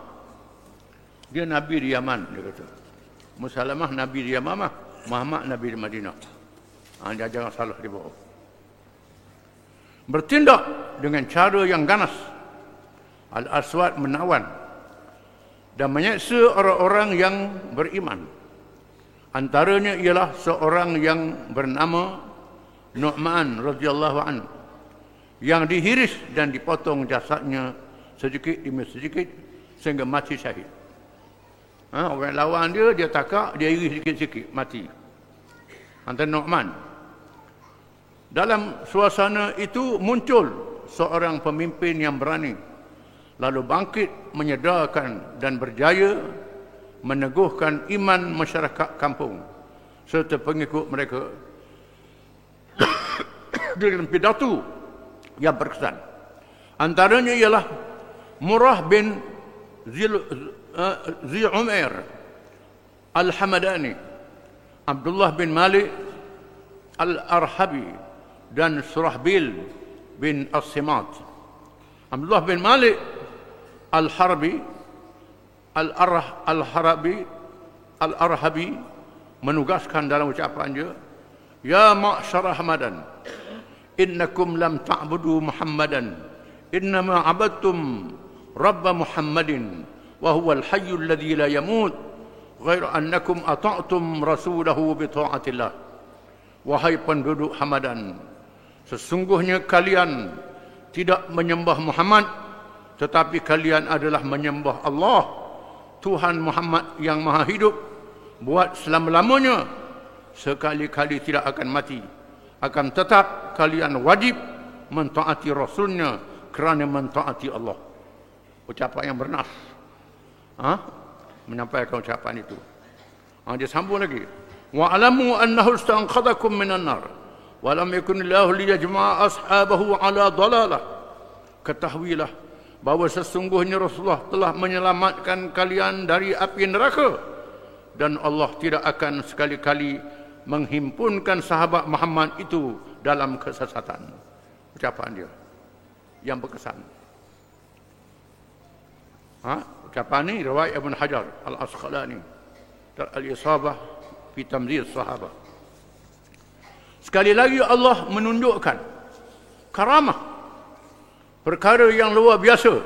Dia Nabi di Yaman, dia kata. Musallamah Nabi di Yamama, Muhammad Nabi di Madinah. Ha, jangan salah di. Bertindak dengan cara yang ganas Al-Aswad menawan dan menyeksa orang-orang yang beriman. Antaranya ialah seorang yang bernama Nu'man radhiyallahu anhu yang dihiris dan dipotong jasadnya sedikit demi sedikit sehingga mati syahid. Ha, orang lawan dia, dia takak, dia iris sikit-sikit, mati. Antara Nu'man. Dalam suasana itu muncul seorang pemimpin yang berani lalu bangkit menyedarkan dan berjaya meneguhkan iman masyarakat kampung serta pengikut mereka (coughs) dengan pidato yang berkesan. Antaranya ialah Murah bin Zil, uh, Zi Umair Al-Hamadani, Abdullah bin Malik Al-Arhabi dan Surahbil bin As-Simat. Abdullah bin Malik Al-Harbi Al-Arah Al-Harabi Al-Arhabi menugaskan dalam ucapannya Ya ma'syara Hamadan innakum lam ta'budu Muhammadan innama abadtum Rabb Muhammadin wa huwa al-hayy alladhi la yamut ghairu annakum ata'tum rasulahu bi ta'atillah wahai penduduk Hamadan sesungguhnya kalian tidak menyembah Muhammad tetapi kalian adalah menyembah Allah Tuhan Muhammad yang maha hidup. Buat selama-lamanya sekali-kali tidak akan mati. Akan tetap kalian wajib mentaati rasulnya kerana mentaati Allah. Ucapan yang bernas ha? menyampaikan ucapan itu. Ha, dia sambung lagi. Wa alamu annahu istanqadakum minan nar lam yakun lahu liyajma'a ashabahu ala dalalah ketahuilah bahawa sesungguhnya Rasulullah telah menyelamatkan kalian dari api neraka dan Allah tidak akan sekali-kali menghimpunkan sahabat Muhammad itu dalam kesesatan. Ucapan dia yang berkesan. Ha? Ucapan ini riwayat Ibn Hajar Al-Asqalani Al-Isabah fi Tamzil Sahabah. Sekali lagi Allah menunjukkan karamah perkara yang luar biasa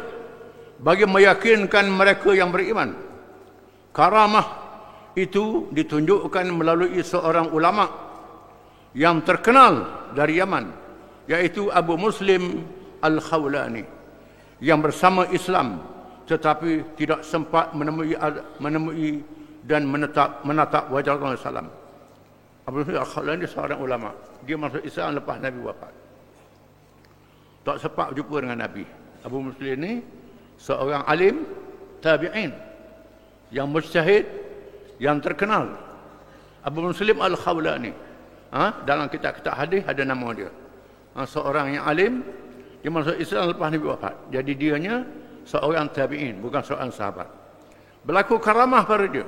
bagi meyakinkan mereka yang beriman. Karamah itu ditunjukkan melalui seorang ulama yang terkenal dari Yaman yaitu Abu Muslim Al-Khawlani yang bersama Islam tetapi tidak sempat menemui menemui dan menetap menatap wajah Rasulullah SAW. Abu Muslim Al-Khawlani seorang ulama. Dia masuk Islam lepas Nabi wafat tak sempat jumpa dengan Nabi. Abu Muslim ni seorang alim tabi'in yang mujtahid yang terkenal. Abu Muslim Al-Khawlani. Ha? dalam kitab-kitab hadis ada nama dia. Ha? seorang yang alim dia masuk Islam lepas Nabi wafat. Jadi dianya seorang tabi'in bukan seorang sahabat. Berlaku karamah pada dia.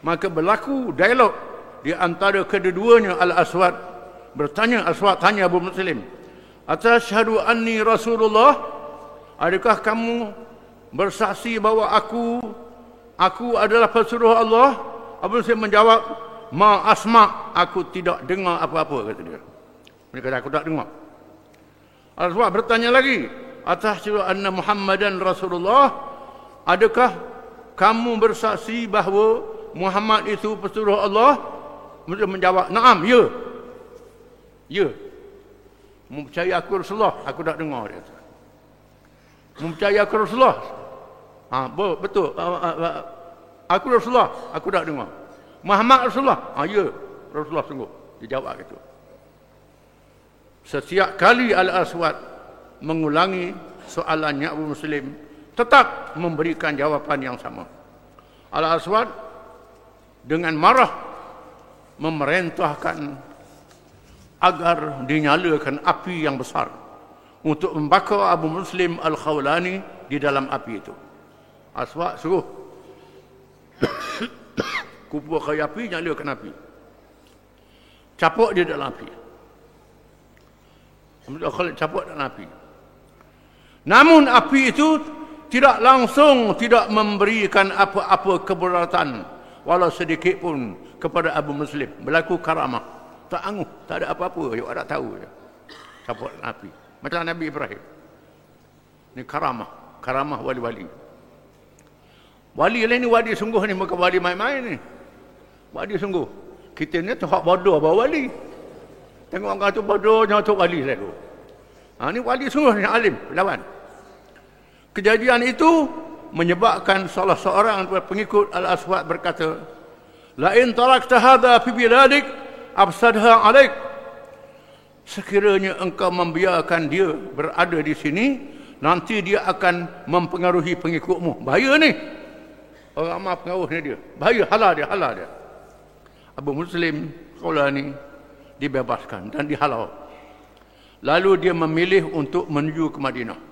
Maka berlaku dialog di antara kedua-duanya Al-Aswad bertanya Aswad tanya Abu Muslim Atashhadu anni Rasulullah? Adakah kamu bersaksi bahawa aku Aku adalah pesuruh Allah. Abu Muslim menjawab, Ma asma, aku tidak dengar apa-apa, kata dia. Dia kata, aku tak dengar. Al-Aswad bertanya lagi, Atas surah anna Muhammadan Rasulullah, adakah kamu bersaksi bahawa Muhammad itu pesuruh Allah? Muslim menjawab, Naam, ya. Ya. Mempercayai aku Rasulullah, aku tak dengar dia. Mempercayai aku Rasulullah, Ha, betul. Aku Rasulullah, aku tak dengar. Muhammad Rasulullah. Ha, ya, Rasulullah sungguh. Dia jawab itu. Setiap kali Al-Aswad mengulangi soalannya Abu Muslim, tetap memberikan jawapan yang sama. Al-Aswad dengan marah memerintahkan agar dinyalakan api yang besar untuk membakar Abu Muslim Al-Khawlani di dalam api itu. Aswak suruh (coughs) Kupur kayu api nyalakan api. Capuk dia dalam api. Khalid capuk dalam api. Namun api itu Tidak langsung Tidak memberikan apa-apa keberatan Walau sedikit pun Kepada Abu Muslim Berlaku karamah Tak anguh Tak ada apa-apa Yang ada tahu Capuk dalam api Macam Nabi Ibrahim Ini karamah Karamah wali-wali Wali lain ni wali sungguh ni bukan wali main-main ni. Wali sungguh. Kita ni tu hak bodoh bawa wali. Tengok orang tu bodoh jangan tu wali selalu. Ha, ni wali sungguh ni alim lawan. Kejadian itu menyebabkan salah seorang pengikut Al-Aswad berkata, "La in tarakta hadha fi biladik afsadha alaik." Sekiranya engkau membiarkan dia berada di sini, nanti dia akan mempengaruhi pengikutmu. Bahaya ni. Orang amal pengaruhnya dia. Bahaya halal dia, halal dia. Abu Muslim ni dibebaskan dan dihalau. Lalu dia memilih untuk menuju ke Madinah.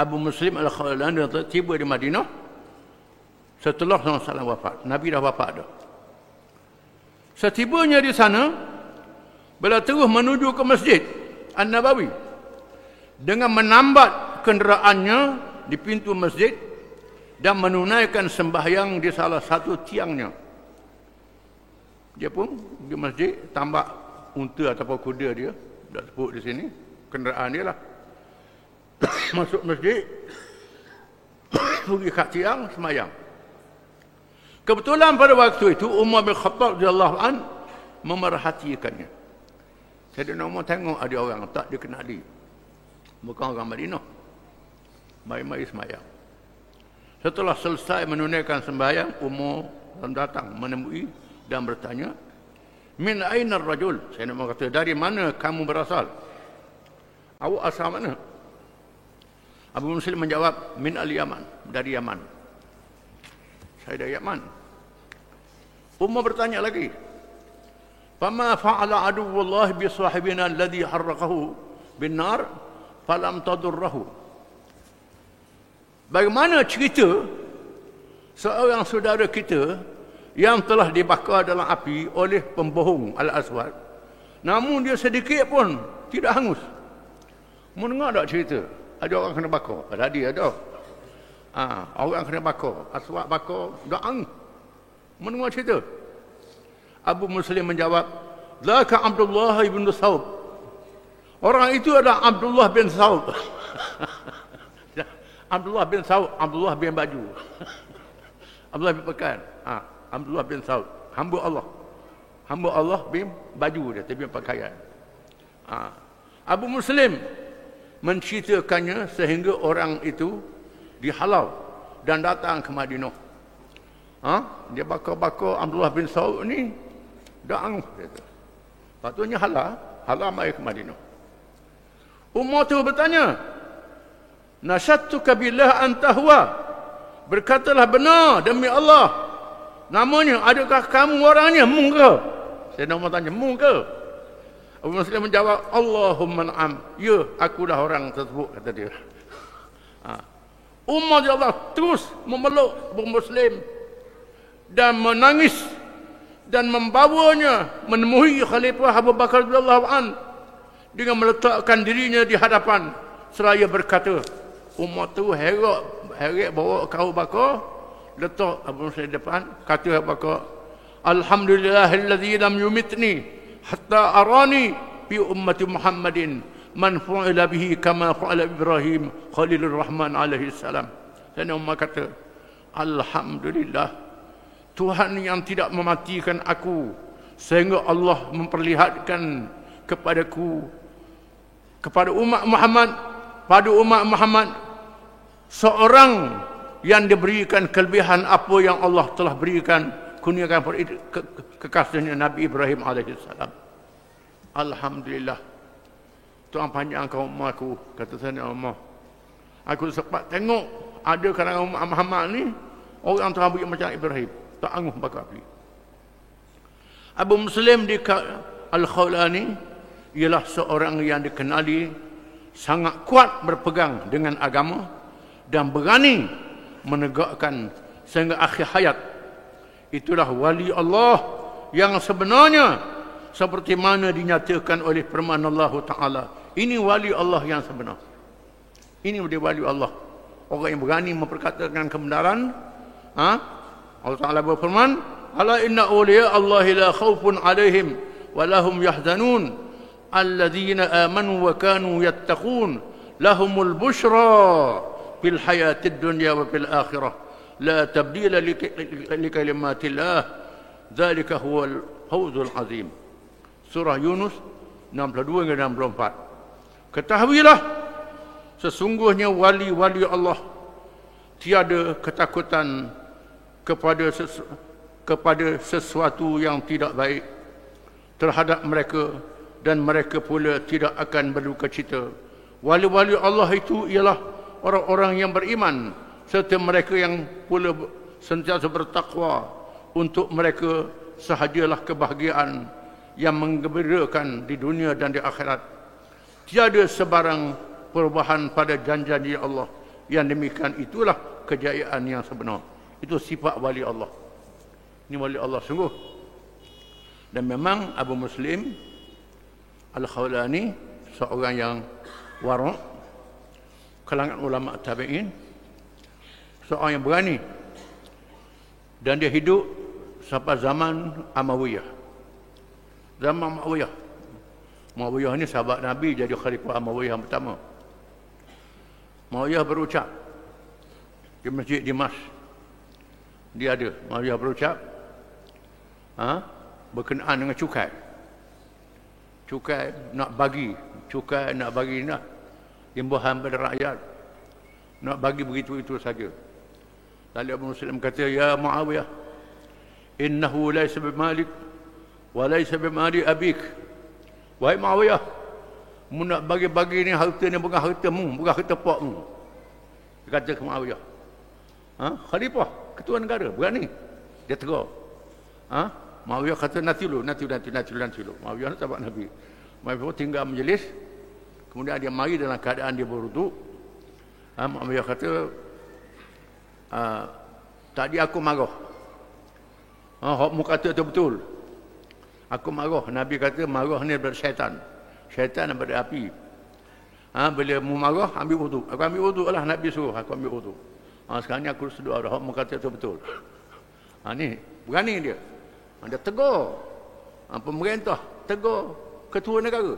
Abu Muslim Al-Khawlani tiba di Madinah setelah Rasulullah wafat. Nabi dah wafat dah. Setibanya di sana, bila terus menuju ke masjid An-Nabawi dengan menambat kenderaannya di pintu masjid dan menunaikan sembahyang di salah satu tiangnya. Dia pun di masjid tambah unta ataupun kuda dia, dah sebut di sini, kenderaan dia lah. (coughs) Masuk masjid, (coughs) pergi kat tiang, sembahyang. Kebetulan pada waktu itu Umar bin Khattab radhiyallahu an memerhatikannya. Nak mau tengok ada orang tak dikenali. Bukan orang Madinah. Mai-mai sembahyang. Setelah selesai menunaikan sembahyang, Umar datang menemui dan bertanya, Min aina rajul? Saya nak kata, dari mana kamu berasal? Awak asal mana? Abu Muslim menjawab, Min al-Yaman, dari Yaman. Saya dari Yaman. Umar bertanya lagi, Fama fa'ala aduwullah bi sahibina alladhi harraqahu bin nar falam tadurrahu Bagaimana cerita seorang saudara kita yang telah dibakar dalam api oleh pembohong Al-Aswad. Namun dia sedikit pun tidak hangus. Mendengar tak cerita? Ada orang kena bakar. Tadi ada. Ha, orang kena bakar. Aswad bakar. Hangus. Mendengar cerita? Abu Muslim menjawab. Zaka Abdullah ibn Saub. Orang itu adalah Abdullah bin Saub. (laughs) Abdullah bin Saud, Abdullah bin Baju. (laughs) Abdullah bin Pekan. Ha, Abdullah bin Saud, hamba Allah. Hamba Allah bin baju dia, tapi pakaian. Ha. Abu Muslim menceritakannya sehingga orang itu dihalau dan datang ke Madinah. Ha? Dia bakar-bakar Abdullah bin Saud ni daang. Patutnya halal, halal mai ke Madinah. Umar tu bertanya, Nasyattuka billah antahwa. Berkatalah benar demi Allah. Namanya, adakah kamu orangnya? Mung ke? Saya nak tanya, mung ke? Abu Muslim menjawab, Allahumma na'am. Ya, aku dah orang tersebut, kata dia. Ha. Umar Allah terus memeluk Abu Muslim dan menangis dan membawanya menemui Khalifah Abu Bakar radhiyallahu an dengan meletakkan dirinya di hadapan seraya berkata Umar tu herak, herak bawa kau bakar letak Abu Muslim depan kata apa Alhamdulillahilladzi lam yumitni hatta arani fi ummati Muhammadin man fa'ala bihi kama fa'ala Ibrahim Khalilur Rahman alaihi salam. Dan Umar kata, Alhamdulillah Tuhan yang tidak mematikan aku sehingga Allah memperlihatkan kepadaku kepada umat Muhammad pada umat Muhammad seorang yang diberikan kelebihan apa yang Allah telah berikan kurniakan kekasihnya Nabi Ibrahim alaihissalam. Alhamdulillah. Tuhan panjang kau umur aku. Kata saya Allah. Aku sempat tengok ada kalangan umat Muhammad ni orang Tuhan beri macam Ibrahim. Tak angguh bakar api. Abu Muslim di Al-Khawlani ialah seorang yang dikenali sangat kuat berpegang dengan agama dan berani menegakkan sehingga akhir hayat itulah wali Allah yang sebenarnya seperti mana dinyatakan oleh firman Allah Taala. Ini wali Allah yang sebenar. Ini dia wali Allah. Orang yang berani memperkatakan kebenaran ha? Allah Taala berfirman ala inna awliya Allah la khaufun alaihim wa lahum yahzanun. Alladhina amanu wa kanu yattaqun. Lahumul bushra fil hayatid dunya wa fil akhirah لا تبديل لكلمات الله ذلك هو الفوز العظيم surah Yunus 62 hingga 64 ketahuilah sesungguhnya wali-wali Allah tiada ketakutan kepada sesu kepada sesuatu yang tidak baik terhadap mereka dan mereka pula tidak akan berduka cita wali-wali Allah itu ialah orang-orang yang beriman serta mereka yang pula sentiasa bertakwa untuk mereka sahajalah kebahagiaan yang menggembirakan di dunia dan di akhirat. Tiada sebarang perubahan pada janji-janji Allah. Yang demikian itulah kejayaan yang sebenar. Itu sifat wali Allah. Ini wali Allah sungguh. Dan memang Abu Muslim Al-Khawlani seorang yang warak kalangan ulama tabi'in seorang yang berani. Dan dia hidup sampai zaman Amawiyah zaman Amawiyah Amawiyah ni sahabat Nabi jadi khalifah Amawiyah yang pertama. Amawiyah berucap di masjid Dimas. Dia ada. Amawiyah berucap ha? berkenaan dengan cukai. Cukai nak bagi cukai nak bagi nak imbahan pada rakyat. Nak bagi begitu itu saja Lalu Abu Muslim kata, Ya Muawiyah, innahu laysa bimalik, wa laysa bimali abik. Wahai Muawiyah, mu nak bagi-bagi ni harta ni bukan harta mu, bukan harta pak mu. Dia kata ke Muawiyah. Ha? Khalifah, ketua negara, berani. Dia teruk. Ha? Muawiyah kata, nanti lu, nanti nanti, nanti nanti lu. Muawiyah sahabat Nabi. Muawiyah tinggal majlis, kemudian dia mari dalam keadaan dia beruduk. Ha? Muawiyah kata, uh, tadi aku marah. Ah, uh, mu kata tu betul. Aku marah. Nabi kata marah ni daripada syaitan. Syaitan daripada api. Ha, bila mu marah, ambil wudu. Aku ambil wudu lah. Nabi suruh aku ambil wudu. Ha, sekarang ni aku sedua dah. Mu kata tu betul. Ha, ni, berani dia. Ha, dia tegur. Ha, pemerintah tegur ketua negara.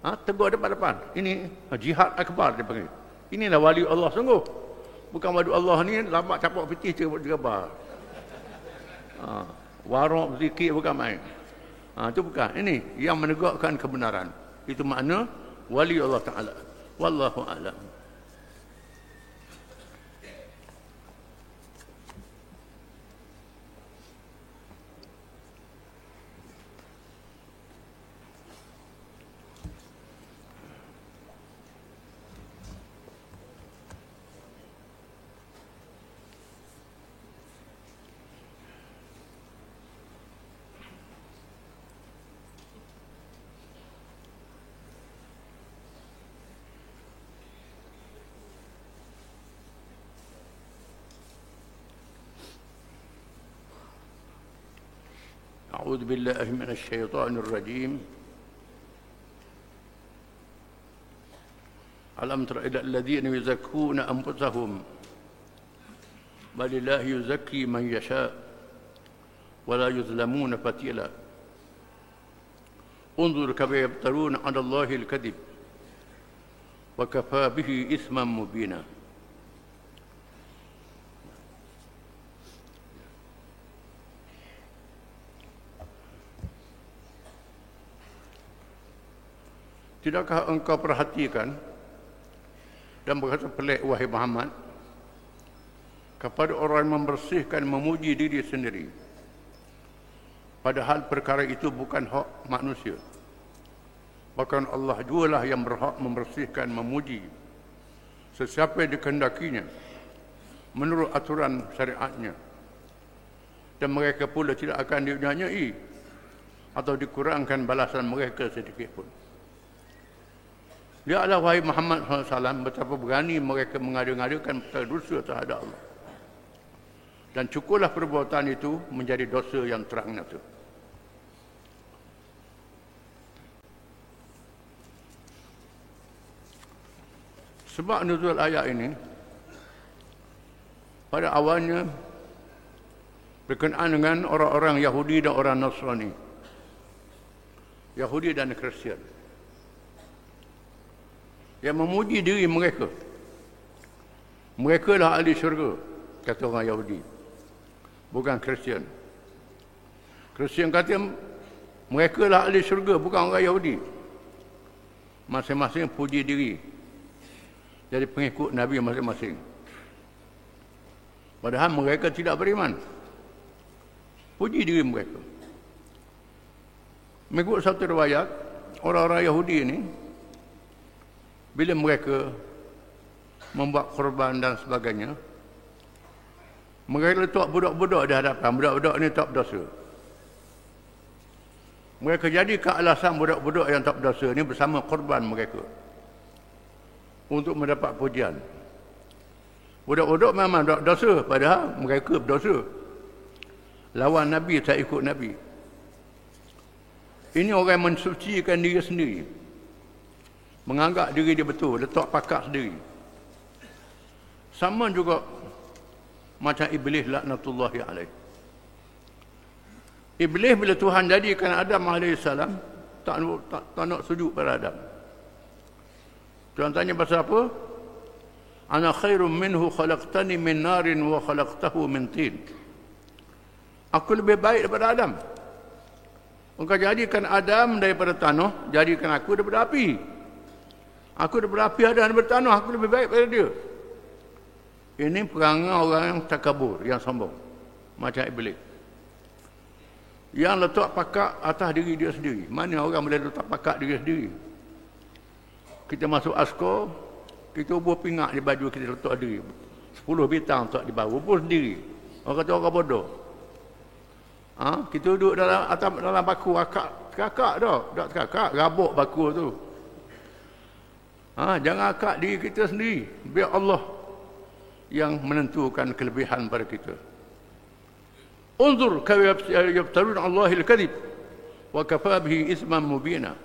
Ha, tegur depan-depan. Ini ha, jihad akbar dia panggil. Inilah wali Allah sungguh. Bukan madu Allah ni lambat capak peti cakap digabar. Ha, warok zikir bukan main. Ha, itu bukan. Ini yang menegakkan kebenaran. Itu makna wali Allah Ta'ala. Wallahu a'lam. بالله من الشيطان الرجيم. ألم تر إلى الذين يزكون أنفسهم؟ بل الله يزكي من يشاء ولا يظلمون فتيلا. انظر كيف يفترون على الله الكذب وكفى به إثما مبينا. Tidakkah engkau perhatikan dan berkata pelik wahai Muhammad kepada orang yang membersihkan memuji diri sendiri. Padahal perkara itu bukan hak manusia. Bahkan Allah jualah yang berhak membersihkan memuji sesiapa yang dikehendakinya menurut aturan syariatnya. Dan mereka pula tidak akan dinyanyai atau dikurangkan balasan mereka sedikit pun. Allah wahai Muhammad SAW betapa berani mereka mengadu-ngadukan dosa terhadap Allah. Dan cukuplah perbuatan itu menjadi dosa yang terang nyata. Sebab nuzul ayat ini pada awalnya berkenaan dengan orang-orang Yahudi dan orang Nasrani. Yahudi dan Kristian yang memuji diri mereka. Mereka lah ahli syurga, kata orang Yahudi. Bukan Kristian. Kristian kata mereka lah ahli syurga, bukan orang Yahudi. Masing-masing puji diri. Jadi pengikut Nabi masing-masing. Padahal mereka tidak beriman. Puji diri mereka. Mengikut satu riwayat, orang-orang Yahudi ini bila mereka membuat korban dan sebagainya mereka letak budak-budak di hadapan. Budak-budak ni tak berdosa mereka jadi ke alasan budak-budak yang tak berdosa ni bersama korban mereka untuk mendapat pujian. Budak-budak memang tak berdosa padahal mereka berdosa. Lawan Nabi tak ikut Nabi. Ini orang mensucikan diri sendiri menganggap diri dia betul, letak pakak sendiri. Sama juga macam iblis laknatullahi alaih. Iblis bila Tuhan jadikan Adam AS tak, tak, tak nak sujud pada Adam. Tuhan tanya pasal apa? Ana khairum minhu khalaqtani min narin wa khalaqtahu min tin. Aku lebih baik daripada Adam. Engkau jadikan Adam daripada tanah, jadikan aku daripada api. Aku daripada api ada daripada tanah. Aku lebih baik daripada dia. Ini perangai orang yang takabur, yang sombong. Macam iblis. Yang letak pakak atas diri dia sendiri. Mana orang boleh letak pakak diri sendiri? Kita masuk asko, kita ubah pingak di baju kita letak diri. Sepuluh bintang di bawah. Ubah sendiri. Orang kata orang bodoh. Ha? Kita duduk dalam atas dalam baku akak. Kakak dah. Tak kakak. Rabuk baku tu. Ha, jangan akak diri kita sendiri. Biar Allah yang menentukan kelebihan pada kita. Unzur kaya yaftarun Allahil kadhib wa kafa bihi isman mubina.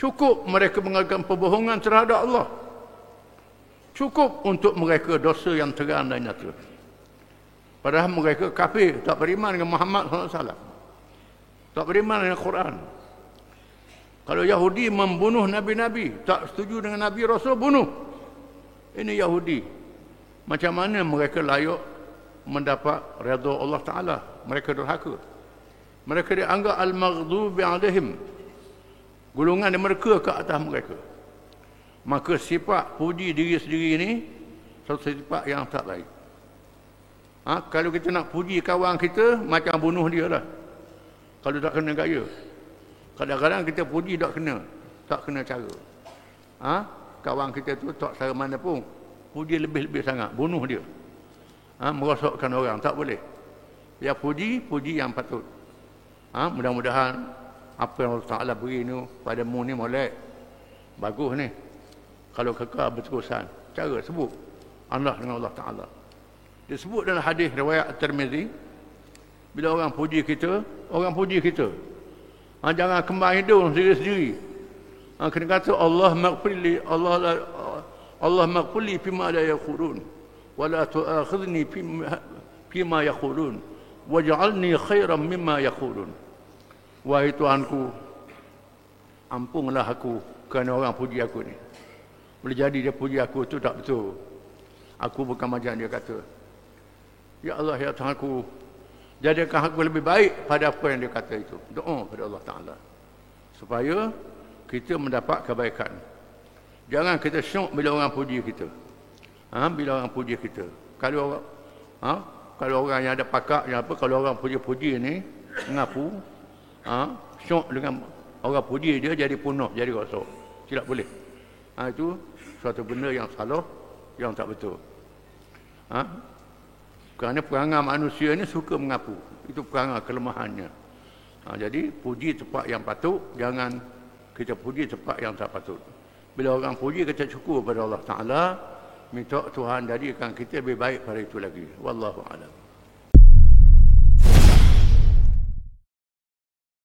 Cukup mereka mengadakan pembohongan terhadap Allah. Cukup untuk mereka dosa yang terang dan nyata. Padahal mereka kafir, tak beriman dengan Muhammad SAW. Tak beriman dengan Quran. Kalau Yahudi membunuh Nabi-Nabi, tak setuju dengan Nabi Rasul, bunuh. Ini Yahudi. Macam mana mereka layak mendapat redha Allah Ta'ala? Mereka derhaka. Mereka dianggap al-maghdubi alaihim. Gulungan mereka ke atas mereka. Maka sifat puji diri sendiri ini, satu sifat yang tak baik. Ha? Kalau kita nak puji kawan kita, macam bunuh dia lah. Kalau tak kena gaya. Kadang-kadang kita puji tak kena. Tak kena cara. Ha? Kawan kita tu tak cara mana pun. Puji lebih-lebih sangat. Bunuh dia. Ha? Merosokkan orang. Tak boleh. Ya puji, puji yang patut. Ha? Mudah-mudahan apa yang Allah Ta'ala beri ni padamu ni molek. Bagus ni. Kalau kekal berterusan. Cara sebut. Allah dengan Allah Ta'ala. Disebut dalam hadis riwayat At-Tirmizi. Bila orang puji kita, orang puji kita. Ha, jangan kembang hidung sendiri-sendiri. Ha, kena kata Allah maghfirli Allah Allah maqfili pima la yaqulun wa la tu'akhidni pima yaqulun waj'alni khairan mimma yaqulun. Wahai Tuhanku, ampunlah aku kerana orang puji aku ni. Boleh jadi dia puji aku tu tak betul. Aku bukan macam dia kata. Ya Allah, ya Tuhanku, jadikan aku lebih baik pada apa yang dia kata itu doa pada Allah Taala supaya kita mendapat kebaikan jangan kita syok bila orang puji kita ha? bila orang puji kita kalau orang ha? kalau orang yang ada pakak yang apa kalau orang puji-puji ni mengaku ha syok dengan orang puji dia jadi punah jadi rosak tidak boleh ha, itu suatu benda yang salah yang tak betul ha? Kerana perangai manusia ni suka mengaku itu perangai kelemahannya. Ha, jadi puji tempat yang patut jangan kita puji tempat yang tak patut. Bila orang puji kita cukup pada Allah Ta'ala minta Tuhan jadikan kita lebih baik pada itu lagi. Wallahu alam